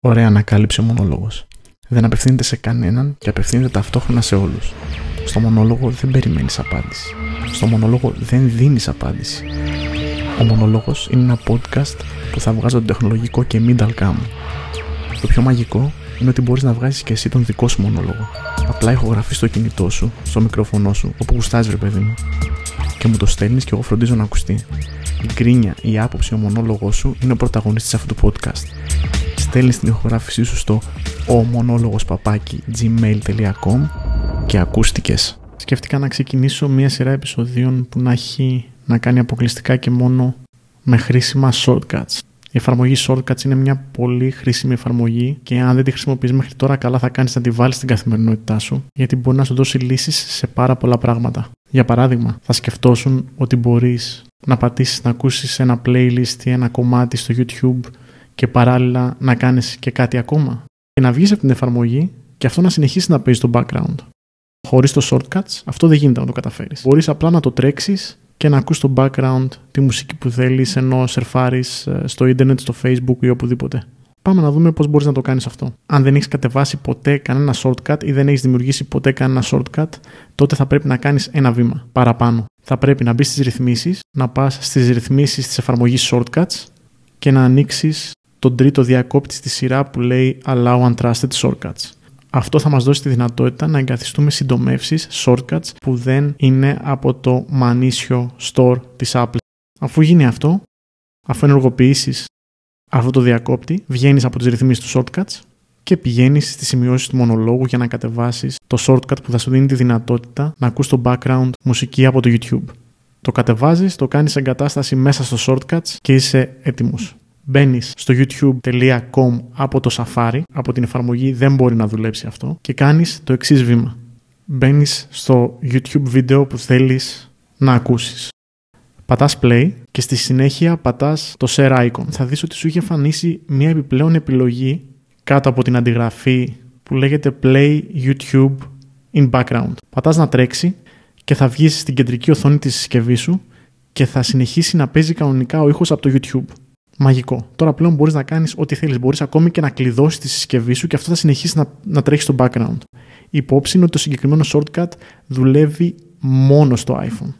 Ωραία ανακάλυψε ο μονόλογος. Δεν απευθύνεται σε κανέναν και απευθύνεται ταυτόχρονα σε όλους. Στο μονόλογο δεν περιμένεις απάντηση. Στο μονόλογο δεν δίνεις απάντηση. Ο μονόλογος είναι ένα podcast που θα βγάζω το τεχνολογικό και middle cam. Το πιο μαγικό είναι ότι μπορείς να βγάζεις και εσύ τον δικό σου μονόλογο. Απλά ηχογραφείς στο κινητό σου, στο μικρόφωνο σου, όπου γουστάζεις, ρε παιδί μου. Και μου το στέλνεις και εγώ φροντίζω να ακουστεί. Η γκρίνια, η άποψη, ο μονόλογο σου είναι ο πρωταγωνιστής αυτού του podcast. Στέλνεις την ηχογράφησή σου στο ομονόλογος.gmail.com και ακούστηκες. Σκέφτηκα να ξεκινήσω μια σειρά επεισοδίων που να έχει να κάνει αποκλειστικά και μόνο με χρήσιμα shortcuts. Η εφαρμογή Shortcuts είναι μια πολύ χρήσιμη εφαρμογή και αν δεν τη χρησιμοποιείς μέχρι τώρα, καλά θα κάνεις να τη βάλεις στην καθημερινότητά σου, γιατί μπορεί να σου δώσει λύσεις σε πάρα πολλά πράγματα. Για παράδειγμα, θα σκεφτόσουν ότι μπορείς να πατήσεις να ακούσεις ένα playlist ή ένα κομμάτι στο YouTube και παράλληλα να κάνεις και κάτι ακόμα. Και να βγεις από την εφαρμογή και αυτό να συνεχίσει να παίζει στο background. Χωρίς το shortcuts, αυτό δεν γίνεται να το καταφέρεις. Μπορείς απλά να το τρέξεις και να ακούς στο background τη μουσική που θέλεις ενώ σερφάρεις ε, στο ίντερνετ, στο facebook ή οπουδήποτε. Πάμε να δούμε πώς μπορείς να το κάνεις αυτό. Αν δεν έχεις κατεβάσει ποτέ κανένα shortcut ή δεν έχεις δημιουργήσει ποτέ κανένα shortcut, τότε θα πρέπει να κάνεις ένα βήμα παραπάνω. Θα πρέπει να μπεις στις ρυθμίσεις, να πας στις ρυθμίσεις της εφαρμογής shortcuts και να ανοίξεις τον τρίτο διακόπτη στη σειρά που λέει Allow Untrusted Shortcuts. Αυτό θα μας δώσει τη δυνατότητα να εγκαθιστούμε συντομεύσεις, shortcuts που δεν είναι από το μανίσιο store της Apple. Αφού γίνει αυτό, αφού ενεργοποιήσεις αυτό το διακόπτη, βγαίνεις από τις ρυθμίσεις του shortcuts και πηγαίνεις στις σημειώσεις του μονολόγου για να κατεβάσεις το shortcut που θα σου δίνει τη δυνατότητα να ακούς το background μουσική από το YouTube. Το κατεβάζεις, το κάνεις εγκατάσταση μέσα στο shortcuts και είσαι έτοιμος μπαίνεις στο youtube.com από το Safari, από την εφαρμογή δεν μπορεί να δουλέψει αυτό και κάνεις το εξής βήμα. Μπαίνεις στο YouTube βίντεο που θέλεις να ακούσεις. Πατάς play και στη συνέχεια πατάς το share icon. Θα δεις ότι σου είχε εμφανίσει μια επιπλέον επιλογή κάτω από την αντιγραφή που λέγεται play YouTube in background. Πατάς να τρέξει και θα βγεις στην κεντρική οθόνη της συσκευής σου και θα συνεχίσει να παίζει κανονικά ο ήχος από το YouTube μαγικό. Τώρα πλέον μπορείς να κάνεις ό,τι θέλεις. Μπορείς ακόμη και να κλειδώσεις τη συσκευή σου και αυτό θα συνεχίσει να, να τρέχει στο background. Η υπόψη είναι ότι το συγκεκριμένο shortcut δουλεύει μόνο στο iPhone.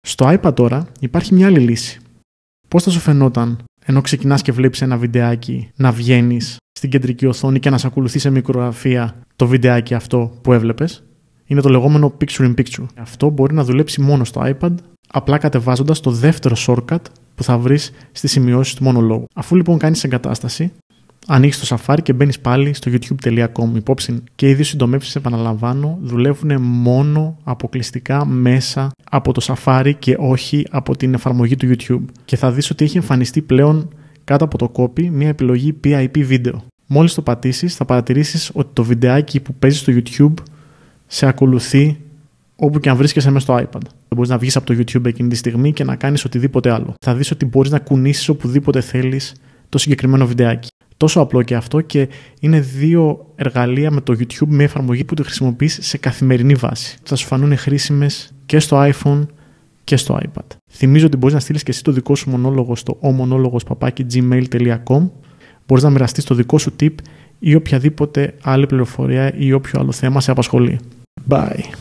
Στο iPad τώρα υπάρχει μια άλλη λύση. Πώς θα σου φαινόταν ενώ ξεκινάς και βλέπεις ένα βιντεάκι να βγαίνεις στην κεντρική οθόνη και να σε ακολουθεί σε μικρογραφία το βιντεάκι αυτό που έβλεπες; Είναι το λεγόμενο picture in picture. Αυτό μπορεί να δουλέψει μόνο στο iPad, απλά κατεβάζοντας το δεύτερο shortcut που θα βρεις στις σημειώσεις του μονολόγου. Αφού λοιπόν κάνεις εγκατάσταση, ανοίξεις το Safari και μπαίνεις πάλι στο youtube.com. Υπόψη και οι δύο συντομεύσεις, επαναλαμβάνω, δουλεύουν μόνο αποκλειστικά μέσα από το Safari και όχι από την εφαρμογή του YouTube. Και θα δεις ότι έχει εμφανιστεί πλέον κάτω από το copy μια επιλογή PIP βίντεο. Μόλις το πατήσεις, θα παρατηρήσεις ότι το βιντεάκι που παίζεις στο YouTube σε ακολουθεί όπου και αν βρίσκεσαι μέσα στο iPad. Μπορείς να βγεις από το YouTube εκείνη τη στιγμή και να κάνεις οτιδήποτε άλλο. Θα δεις ότι μπορείς να κουνήσεις οπουδήποτε θέλεις το συγκεκριμένο βιντεάκι. Τόσο απλό και αυτό και είναι δύο εργαλεία με το YouTube, μια εφαρμογή που τη χρησιμοποιείς σε καθημερινή βάση. Θα σου φανούν χρήσιμες και στο iPhone και στο iPad. Θυμίζω ότι μπορείς να στείλεις και εσύ το δικό σου μονόλογο στο omonologos.gmail.com. Μπορείς να μοιραστείς το δικό σου tip ή οποιαδήποτε άλλη πληροφορία ή όποιο άλλο θέμα σε απασχολεί. Bye.